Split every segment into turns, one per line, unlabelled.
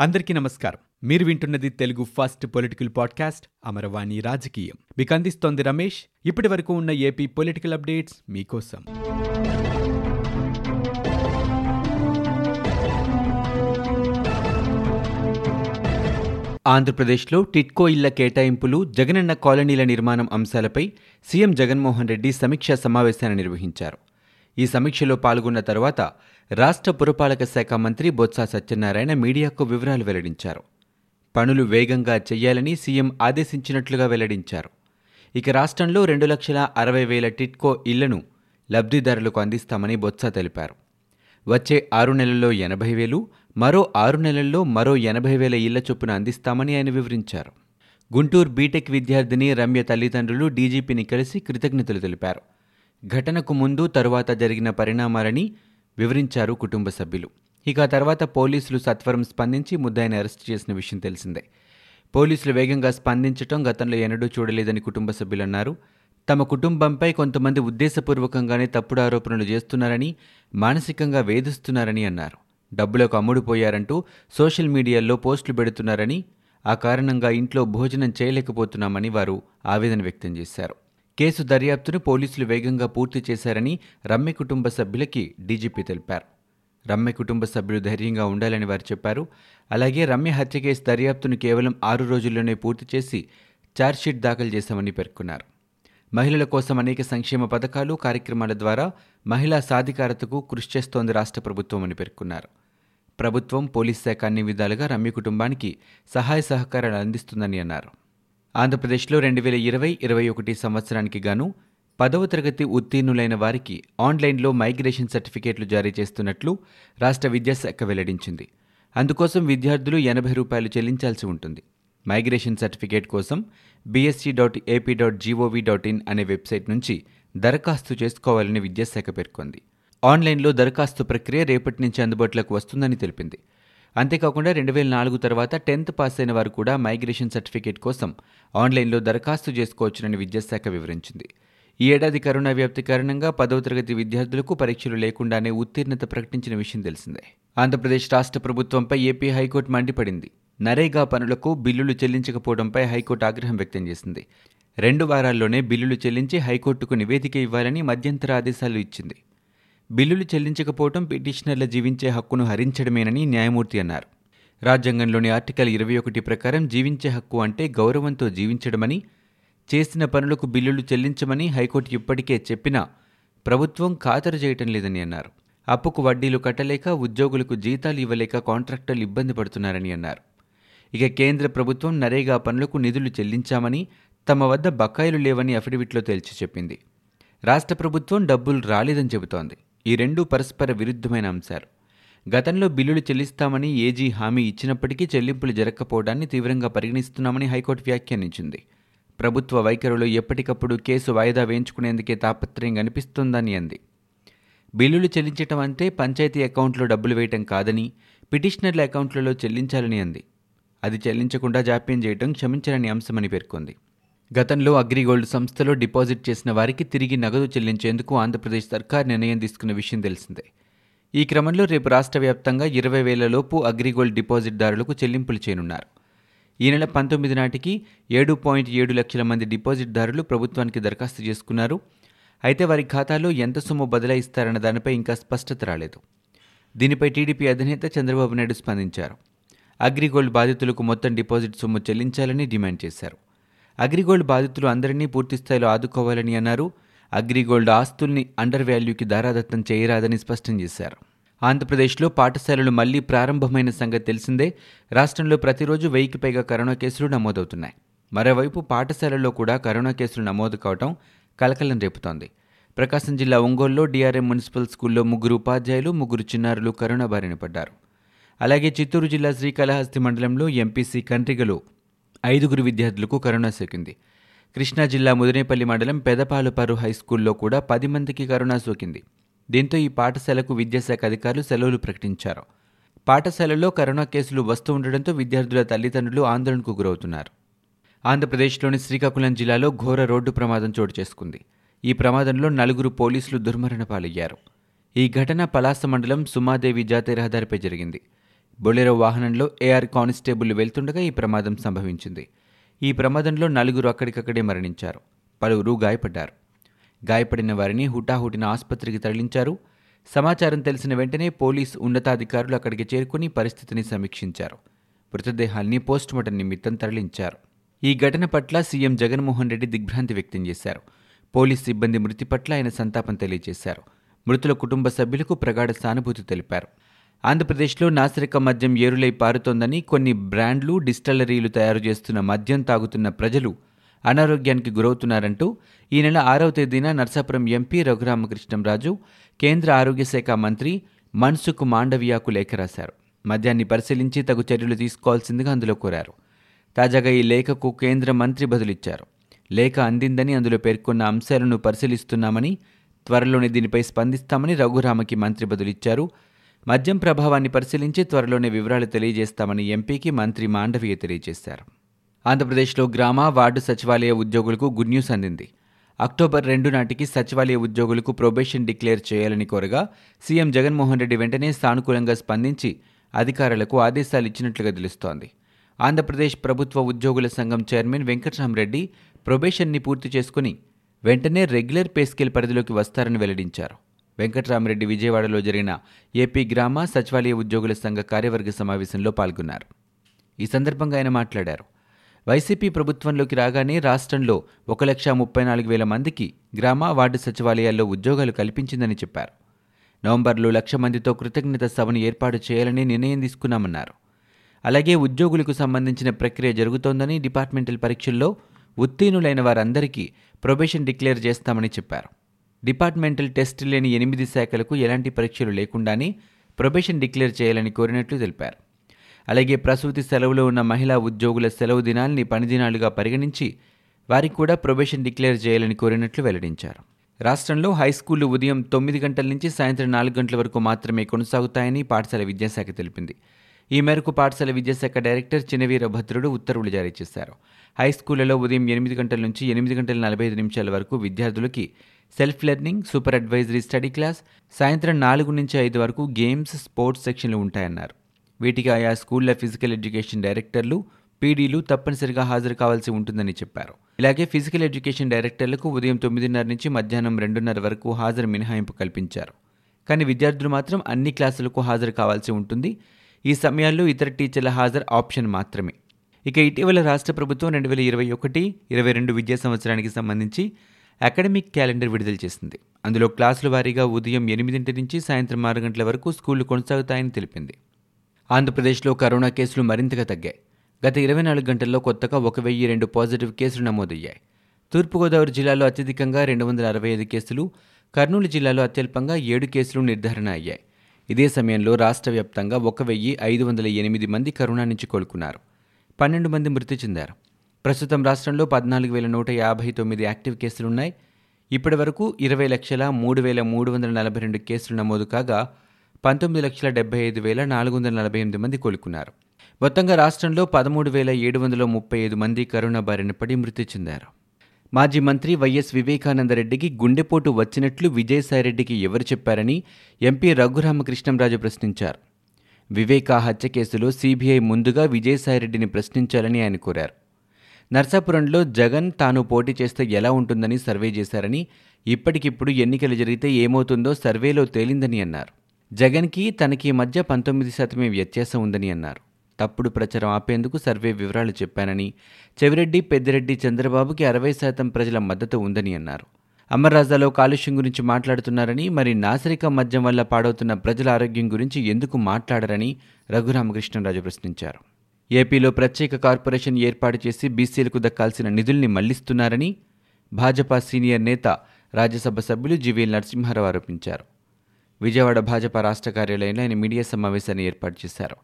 అందరికీ నమస్కారం. మీరు వింటున్నది Telugu first political podcast Amaravani రాజకీయం. మీకు అందిస్తోంది రమేష్. ఇప్పటి వరకు ఉన్న ఏపీ పొలిటికల్ అప్డేట్స్ మీకోసం. ఆంధ్రప్రదేశ్లో టిట్కో ఇళ్ళ కేటాయింపులు జగనన్న కాలనీల నిర్మాణం అంశాలపై సీఎం జగన్మోహన్ రెడ్డి సమీక్షా సమావేశాన్ని నిర్వహించారు. ఈ సమీక్షలో పాల్గొన్న తర్వాత రాష్ట్ర పురపాలక శాఖ మంత్రి బొత్స సత్యనారాయణ మీడియాకు వివరాలు వెల్లడించారు. పనులు వేగంగా చేయాలని సీఎం ఆదేశించినట్లుగా వెల్లడించారు. ఇక రాష్ట్రంలో రెండు లక్షల అరవై వేల టిట్కో ఇళ్ళను లబ్ధిదారులకు అందిస్తామని బొత్స తెలిపారు. వచ్చే ఆరు నెలల్లో ఎనభై వేలు మరో ఆరు నెలల్లో మరో ఎనభై వేల ఇళ్ళ చొప్పున అందిస్తామని ఆయన వివరించారు. గుంటూరు బీటెక్ విద్యార్థిని రమ్య తల్లిదండ్రులు డీజీపీని కలిసి కృతజ్ఞతలు తెలిపారు. ఘటనకు ముందు తరువాత జరిగిన పరిణామాలని వివరించారు కుటుంబ సభ్యులు. ఇక తర్వాత పోలీసులు సత్వరం స్పందించి ముద్దాయిని అరెస్ట్ చేసిన విషయం తెలిసిందే. పోలీసులు వేగంగా స్పందించటం గతంలో ఎన్నడూ చూడలేదని కుటుంబ సభ్యులన్నారు తమ కుటుంబంపై కొంతమంది ఉద్దేశపూర్వకంగానే తప్పుడు ఆరోపణలు చేస్తున్నారని మానసికంగా వేధిస్తున్నారని అన్నారు. డబ్బులకు అమ్ముడుపోయారంటూ సోషల్ మీడియాలో పోస్టులు పెడుతున్నారని ఆ కారణంగా ఇంట్లో భోజనం చేయలేకపోతున్నామని వారు ఆవేదన వ్యక్తం చేశారు. కేసు దర్యాప్తును పోలీసులు వేగంగా పూర్తి చేశారని రమ్య కుటుంబ సభ్యులకి డీజీపీ తెలిపారు. రమ్య కుటుంబ సభ్యులు ధైర్యంగా ఉండాలని వారు చెప్పారు. అలాగే రమ్య హత్య కేసు దర్యాప్తును కేవలం ఆరు రోజుల్లోనే పూర్తి చేసి ఛార్జ్షీట్ దాఖలు చేశామని పేర్కొన్నారు. మహిళల కోసం అనేక సంక్షేమ పథకాలు కార్యక్రమాల ద్వారా మహిళా సాధికారతకు కృషి చేస్తోంది రాష్ట్ర ప్రభుత్వం అని పేర్కొన్నారు. ప్రభుత్వం పోలీస్ శాఖ అన్ని విధాలుగా రమ్య కుటుంబానికి సహాయ సహకారాలు అందిస్తుందని అన్నారు. ఆంధ్రప్రదేశ్లో రెండు వేల ఇరవై ఇరవై ఒకటి సంవత్సరానికి గాను పదవ తరగతి ఉత్తీర్ణులైన వారికి ఆన్లైన్లో మైగ్రేషన్ సర్టిఫికేట్లు జారీ చేస్తున్నట్లు రాష్ట్ర విద్యాశాఖ వెల్లడించింది. అందుకోసం విద్యార్థులు ఎనభై రూపాయలు చెల్లించాల్సి ఉంటుంది. మైగ్రేషన్ సర్టిఫికేట్ కోసం BSC dot AP dot GOV dot in అనే వెబ్సైట్ నుంచి దరఖాస్తు చేసుకోవాలని విద్యాశాఖ పేర్కొంది. ఆన్లైన్లో దరఖాస్తు ప్రక్రియ రేపటి నుంచి అందుబాటులోకి వస్తుందని తెలిపింది. అంతేకాకుండా రెండు వేల నాలుగు తర్వాత టెన్త్ పాస్ అయిన వారు కూడా మైగ్రేషన్ సర్టిఫికేట్ కోసం ఆన్లైన్లో దరఖాస్తు చేసుకోవచ్చునని విద్యాశాఖ వివరించింది. ఈ ఏడాది కరోనా వ్యాప్తి కారణంగా పదవ తరగతి విద్యార్థులకు పరీక్షలు లేకుండానే ఉత్తీర్ణత ప్రకటించిన విషయం తెలిసిందే. ఆంధ్రప్రదేశ్ రాష్ట్ర ప్రభుత్వంపై ఏపీ హైకోర్టు మండిపడింది. నరేగా పనులకు బిల్లులు చెల్లించకపోవడంపై హైకోర్టు ఆగ్రహం వ్యక్తం చేసింది. రెండు వారాల్లోనే బిల్లులు చెల్లించి హైకోర్టుకు నివేదిక ఇవ్వాలని మధ్యంతర ఆదేశాలు ఇచ్చింది. బిల్లులు చెల్లించకపోవటం పిటిషనర్ల జీవించే హక్కును హరించడమేనని న్యాయమూర్తి అన్నారు. రాజ్యాంగంలోని ఆర్టికల్ ఇరవై ఒకటి ప్రకారం జీవించే హక్కు అంటే గౌరవంతో జీవించడమని చేసిన పనులకు బిల్లులు చెల్లించమని హైకోర్టు ఇప్పటికే చెప్పినా ప్రభుత్వం ఖాతరు చేయటం లేదని అన్నారు. అప్పుకు వడ్డీలు కట్టలేక ఉద్యోగులకు జీతాలు ఇవ్వలేక కాంట్రాక్టర్లు ఇబ్బంది పడుతున్నారని అన్నారు. ఇక కేంద్ర ప్రభుత్వం నరేగా పనులకు నిధులు చెల్లించామని తమ వద్ద బకాయిలు లేవని అఫిడవిట్లో తేల్చి చెప్పింది. రాష్ట్ర ప్రభుత్వం డబ్బులు రాలేదని చెబుతోంది. ఈ రెండు పరస్పర విరుద్ధమైన అంశాలు. గతంలో బిల్లులు చెల్లిస్తామని ఏజీ హామీ ఇచ్చినప్పటికీ చెల్లింపులు జరగకపోవడాన్ని తీవ్రంగా పరిగణిస్తున్నామని హైకోర్టు వ్యాఖ్యానించింది. ప్రభుత్వ వైఖరిలో ఎప్పటికప్పుడు కేసు వాయిదా వేయించుకునేందుకే తాపత్రయం కనిపిస్తోందని అంది. బిల్లులు చెల్లించటం అంటే పంచాయతీ అకౌంట్లో డబ్బులు వేయటం కాదని పిటిషనర్ల అకౌంట్లలో చెల్లించాలని అంది. అది చెల్లించకుండా జాప్యం చేయటం క్షమించని అంశమని పేర్కొంది. గతంలో అగ్రిగోల్డ్ సంస్థలో డిపాజిట్ చేసిన వారికి తిరిగి నగదు చెల్లించేందుకు ఆంధ్రప్రదేశ్ సర్కార్ నిర్ణయం తీసుకున్న విషయం తెలిసిందే. ఈ క్రమంలో రేపు రాష్ట్ర వ్యాప్తంగా ఇరవై వేలలోపు అగ్రిగోల్డ్ డిపాజిట్దారులకు చెల్లింపులు చేయనున్నారు. ఈ నెల పంతొమ్మిది నాటికి ఏడు పాయింట్ ఏడు లక్షల మంది డిపాజిట్దారులు ప్రభుత్వానికి దరఖాస్తు చేసుకున్నారు. అయితే వారి ఖాతాలో ఎంత సొమ్ము బదలాయిస్తారన్న దానిపై ఇంకా స్పష్టత రాలేదు. దీనిపై టీడీపీ అధినేత చంద్రబాబు నాయుడు స్పందించారు. అగ్రిగోల్డ్ బాధితులకు మొత్తం డిపాజిట్ సొమ్ము చెల్లించాలని డిమాండ్ చేశారు. అగ్రిగోల్డ్ బాధితులు అందరినీ పూర్తిస్థాయిలో ఆదుకోవాలని అన్నారు. అగ్రిగోల్డ్ ఆస్తుల్ని అండర్ వాల్యూకి దారాదత్తం చేయరాదని స్పష్టం చేశారు. ఆంధ్రప్రదేశ్లో పాఠశాలలు మళ్ళీ ప్రారంభమైన సంగతి తెలిసిందే. రాష్ట్రంలో ప్రతిరోజు వెయ్యికి పైగా కరోనా కేసులు నమోదవుతున్నాయి. మరోవైపు పాఠశాలల్లో కూడా కరోనా కేసులు నమోదు కావడం కలకలం రేపుతోంది. ప్రకాశం జిల్లా ఒంగోలులో డిఆర్ఎం మున్సిపల్ స్కూల్లో ముగ్గురు ఉపాధ్యాయులు ముగ్గురు చిన్నారులు కరోనా బారిన పడ్డారు. అలాగే చిత్తూరు జిల్లా శ్రీకాళహస్తి మండలంలో ఎంపీసీ కండ్రిగలో ఐదుగురు విద్యార్థులకు కరోనా సోకింది. కృష్ణా జిల్లా ముదినేపల్లి మండలం పెదపాలుపారు హైస్కూల్లో కూడా పది మందికి కరోనా సోకింది. దీంతో ఈ పాఠశాలకు విద్యాశాఖ అధికారులు సెలవులు ప్రకటించారు. పాఠశాలలో కరోనా కేసులు వస్తూ ఉండడంతో విద్యార్థుల తల్లిదండ్రులు ఆందోళనకు గురవుతున్నారు. ఆంధ్రప్రదేశ్లోని శ్రీకాకుళం జిల్లాలో ఘోర రోడ్డు ప్రమాదం చోటు చేసుకుంది. ఈ ప్రమాదంలో నలుగురు పోలీసులు దుర్మరణ పాలయ్యారు ఈ ఘటన పలాస మండలం సుమాదేవి జాతీయ రహదారిపై జరిగింది. బొలెరో వాహనంలో ఏఆర్ కానిస్టేబుల్ వెళ్తుండగా ఈ ప్రమాదం సంభవించింది. ఈ ప్రమాదంలో నలుగురు అక్కడికక్కడే మరణించారు. పలువురు గాయపడ్డారు. గాయపడిన వారిని హుటాహుటిన ఆసుపత్రికి తరలించారు. సమాచారం తెలిసిన వెంటనే పోలీస్ ఉన్నతాధికారులు అక్కడికి చేరుకుని పరిస్థితిని సమీక్షించారు. మృతదేహాల్ని పోస్టుమార్టం నిమిత్తం తరలించారు. ఈ ఘటన పట్ల సీఎం జగన్మోహన్ రెడ్డి దిగ్భ్రాంతి వ్యక్తం చేశారు. పోలీస్ సిబ్బంది మృతి పట్ల ఆయన సంతాపం తెలియజేశారు. మృతుల కుటుంబ సభ్యులకు ప్రగాఢ సానుభూతి తెలిపారు. ఆంధ్రప్రదేశ్లో నాసిరక మద్యం ఏరులై పారుతోందని కొన్ని బ్రాండ్లు డిస్టలరీలు తయారు చేస్తున్న మద్యం తాగుతున్న ప్రజలు అనారోగ్యానికి గురవుతున్నారంటూ ఈ నెల ఆరవ తేదీన నర్సాపురం ఎంపీ రఘురామకృష్ణంరాజు కేంద్ర ఆరోగ్య శాఖ మంత్రి మన్సుఖ్ మాండవియాకు లేఖ రాశారు. మద్యాన్ని పరిశీలించి తగు చర్యలు తీసుకోవాల్సిందిగా అందులో కోరారు. తాజాగా ఈ లేఖకు కేంద్ర మంత్రి బదులిచ్చారు. లేఖ అందిందని అందులో పేర్కొన్న అంశాలను పరిశీలిస్తున్నామని త్వరలోనే దీనిపై స్పందిస్తామని రఘురామకి మంత్రి బదులిచ్చారు. మద్యం ప్రభావాన్ని పరిశీలించి త్వరలోనే వివరాలు తెలియజేస్తామని ఎంపీకి మంత్రి మాండవీయ తెలియజేశారు. ఆంధ్రప్రదేశ్లో గ్రామ వార్డు సచివాలయ ఉద్యోగులకు గుడ్ న్యూస్ అందింది. అక్టోబర్ రెండు నాటికి సచివాలయ ఉద్యోగులకు ప్రొబేషన్ డిక్లేర్ చేయాలని కోరగా సీఎం జగన్మోహన్ రెడ్డి వెంటనే సానుకూలంగా స్పందించి అధికారులకు ఆదేశాలు ఇచ్చినట్లుగా తెలుస్తోంది. ఆంధ్రప్రదేశ్ ప్రభుత్వ ఉద్యోగుల సంఘం చైర్మన్ వెంకటరామరెడ్డి ప్రొబేషన్ని పూర్తి చేసుకుని వెంటనే రెగ్యులర్ పే స్కేల్ పరిధిలోకి వస్తారని వెల్లడించారు. వెంకటరామరెడ్డి విజయవాడలో జరిగిన ఏపీ గ్రామ సచివాలయ ఉద్యోగుల సంఘ కార్యవర్గ సమావేశంలో పాల్గొన్నారు. ఈ సందర్భంగా ఆయన మాట్లాడారు. వైసీపీ ప్రభుత్వంలోకి రాగానే రాష్ట్రంలో ఒక లక్ష ముప్పై నాలుగు వేల మందికి గ్రామ వార్డు సచివాలయాల్లో ఉద్యోగాలు కల్పించిందని చెప్పారు. నవంబర్లో లక్ష మందితో కృతజ్ఞత సభను ఏర్పాటు చేయాలని నిర్ణయం తీసుకున్నామన్నారు. అలాగే ఉద్యోగులకు సంబంధించిన ప్రక్రియ జరుగుతోందని డిపార్ట్మెంటల్ పరీక్షల్లో ఉత్తీర్ణులైన వారందరికీ ప్రొబేషన్ డిక్లేర్ చేస్తామని చెప్పారు. డిపార్ట్మెంటల్ టెస్ట్ లేని ఎనిమిది శాఖలకు ఎలాంటి పరీక్షలు లేకుండానే ప్రొబేషన్ డిక్లేర్ చేయాలని కోరినట్లు తెలిపారు. అలాగే ప్రసూతి సెలవులో ఉన్న మహిళా ఉద్యోగుల సెలవు దినాల్ని పనిదినాలుగా పరిగణించి వారికి కూడా ప్రొబేషన్ డిక్లేర్ చేయాలని కోరినట్లు వెల్లడించారు. రాష్ట్రంలో హైస్కూళ్ళు ఉదయం తొమ్మిది గంటల నుంచి సాయంత్రం నాలుగు గంటల వరకు మాత్రమే కొనసాగుతాయని పాఠశాల విద్యాశాఖ తెలిపింది. ఈ మేరకు పాఠశాల విద్యాశాఖ డైరెక్టర్ చినవీర భద్రుడు ఉత్తర్వులు జారీ చేశారు. హైస్కూళ్ళలో ఉదయం ఎనిమిది గంటల నుంచి ఎనిమిది గంటల నలభై ఐదు నిమిషాల వరకు విద్యార్థులకి self learning super advisory study class సాయంత్రం నాలుగు నుంచి ఐదు వరకు గేమ్స్ స్పోర్ట్స్ సెక్షన్లు ఉంటాయన్నారు. వీటికి ఆయా స్కూళ్ళ ఫిజికల్ ఎడ్యుకేషన్ డైరెక్టర్లు పీడీలు తప్పనిసరిగా హాజరు కావాల్సి ఉంటుందని చెప్పారు. ఇలాగే ఫిజికల్ ఎడ్యుకేషన్ డైరెక్టర్లకు ఉదయం తొమ్మిదిన్నర నుంచి మధ్యాహ్నం రెండున్నర వరకు హాజరు మినహాయింపు కల్పించారు. కానీ విద్యార్థులు మాత్రం అన్ని క్లాసులకు హాజరు కావాల్సి ఉంటుంది. ఈ సమయాల్లో ఇతర టీచర్ల హాజరు ఆప్షన్ మాత్రమే. ఇక ఇటీవల రాష్ట్ర ప్రభుత్వం రెండు వేల ఇరవై ఒకటి ఇరవై రెండు విద్యా సంవత్సరానికి సంబంధించి అకాడమిక్ క్యాలెండర్ విడుదల చేసింది. అందులో క్లాసుల వారీగా ఉదయం ఎనిమిదింటి నుంచి సాయంత్రం ఆరు గంటల వరకు స్కూళ్ళు కొనసాగుతాయని తెలిపింది. ఆంధ్రప్రదేశ్లో కరోనా కేసులు మరింతగా తగ్గాయి. గత ఇరవై నాలుగు గంటల్లో కొత్తగా ఒక వెయ్యి రెండు పాజిటివ్ కేసులు నమోదయ్యాయి. తూర్పుగోదావరి జిల్లాలో అత్యధికంగా రెండు వందల అరవై ఐదు కేసులు కర్నూలు జిల్లాలో అత్యల్పంగా ఏడు కేసులు నిర్ధారణ అయ్యాయి. ఇదే సమయంలో రాష్ట్ర వ్యాప్తంగా ఒక వెయ్యి ఐదు వందల ఎనిమిది మంది కరోనా నుంచి కోలుకున్నారు. పన్నెండు మంది మృతి చెందారు. ప్రస్తుతం రాష్ట్రంలో పద్నాలుగు వేల నూట యాభై తొమ్మిది యాక్టివ్ కేసులున్నాయి. ఇప్పటి వరకు ఇరవై లక్షల మూడు వేల మూడు వందల నలభై రెండు కేసులు నమోదు కాగా పంతొమ్మిది లక్షల డెబ్బై ఐదు వేల నాలుగు వందల నలభై ఎనిమిది మంది కోలుకున్నారు. మొత్తంగా రాష్ట్రంలో పదమూడు వేల ఏడు వందల ముప్పై ఐదు మంది కరోనా బారిన పడి మృతి చెందారు. మాజీ మంత్రి వైఎస్ వివేకానందరెడ్డికి గుండెపోటు వచ్చినట్లు విజయసాయిరెడ్డికి ఎవరు చెప్పారని ఎంపీ రఘురామకృష్ణంరాజు ప్రశ్నించారు. వివేకా హత్య కేసులో సీబీఐ ముందుగా విజయసాయిరెడ్డిని ప్రశ్నించాలని ఆయన కోరారు. నర్సాపురంలో జగన్ తాను పోటీ చేస్తే ఎలా ఉంటుందని సర్వే చేశారని ఇప్పటికిప్పుడు ఎన్నికలు జరిగితే ఏమవుతుందో సర్వేలో తేలిందని అన్నారు. జగన్కి తనకి మధ్య పంతొమ్మిది శాతమే వ్యత్యాసం ఉందని అన్నారు. తప్పుడు ప్రచారం ఆపేందుకు సర్వే వివరాలు చెప్పానని చెవిరెడ్డి పెద్దిరెడ్డి చంద్రబాబుకి అరవై శాతం ప్రజల మద్దతు ఉందని అన్నారు. అమర్రాజాలో కాలుష్యం గురించి మాట్లాడుతున్నారని మరి నాసరిక మద్యం వల్ల పాడవుతున్న ప్రజల ఆరోగ్యం గురించి ఎందుకు మాట్లాడరని రఘురామకృష్ణరాజు ప్రశ్నించారు. ఏపీలో ప్రత్యేక కార్పొరేషన్ ఏర్పాటు చేసి బీసీలకు దక్కాల్సిన నిధుల్ని మళ్ళిస్తున్నారని భాజపా సీనియర్ నేత రాజ్యసభ సభ్యులు జీవీఎల్ నరసింహారావు ఆరోపించారు. విజయవాడ భాజపా రాష్ట్ర కార్యాలయంలో ఆయన మీడియా సమావేశాన్ని ఏర్పాటు చేశారు.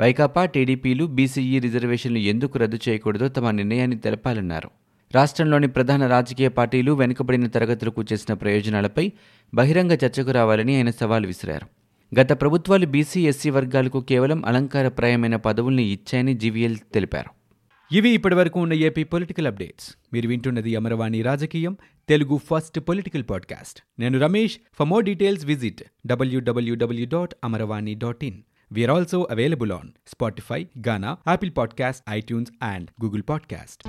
వైకాపా టీడీపీలు బీసీఈ రిజర్వేషన్లు ఎందుకు రద్దు చేయకూడదో తమ నిర్ణయాన్ని తెలపాలన్నారు. రాష్ట్రంలోని ప్రధాన రాజకీయ పార్టీలు వెనుకబడిన తరగతులకు చేసిన ప్రయోజనాలపై బహిరంగ చర్చకు రావాలని ఆయన సవాల్ విసిరారు. గత ప్రభుత్వాలు బీసీ ఎస్సీ వర్గాలకు కేవలం అలంకారప్రాయమైన పదవుల్ని ఇచ్చాయని జీవీఎల్ తెలిపారు.
ఇవి ఇప్పటివరకు ఉన్న ఏపీ పొలిటికల్ అప్డేట్స్. మీరు వింటున్నది అమరవాణి రాజకీయం తెలుగు ఫస్ట్ పొలిటికల్ పాడ్కాస్ట్. నేను Ramesh. For more details visit WWW dot Amaravani dot in. We are also available on Spotify Gaana Apple podcast iTunes and Google podcast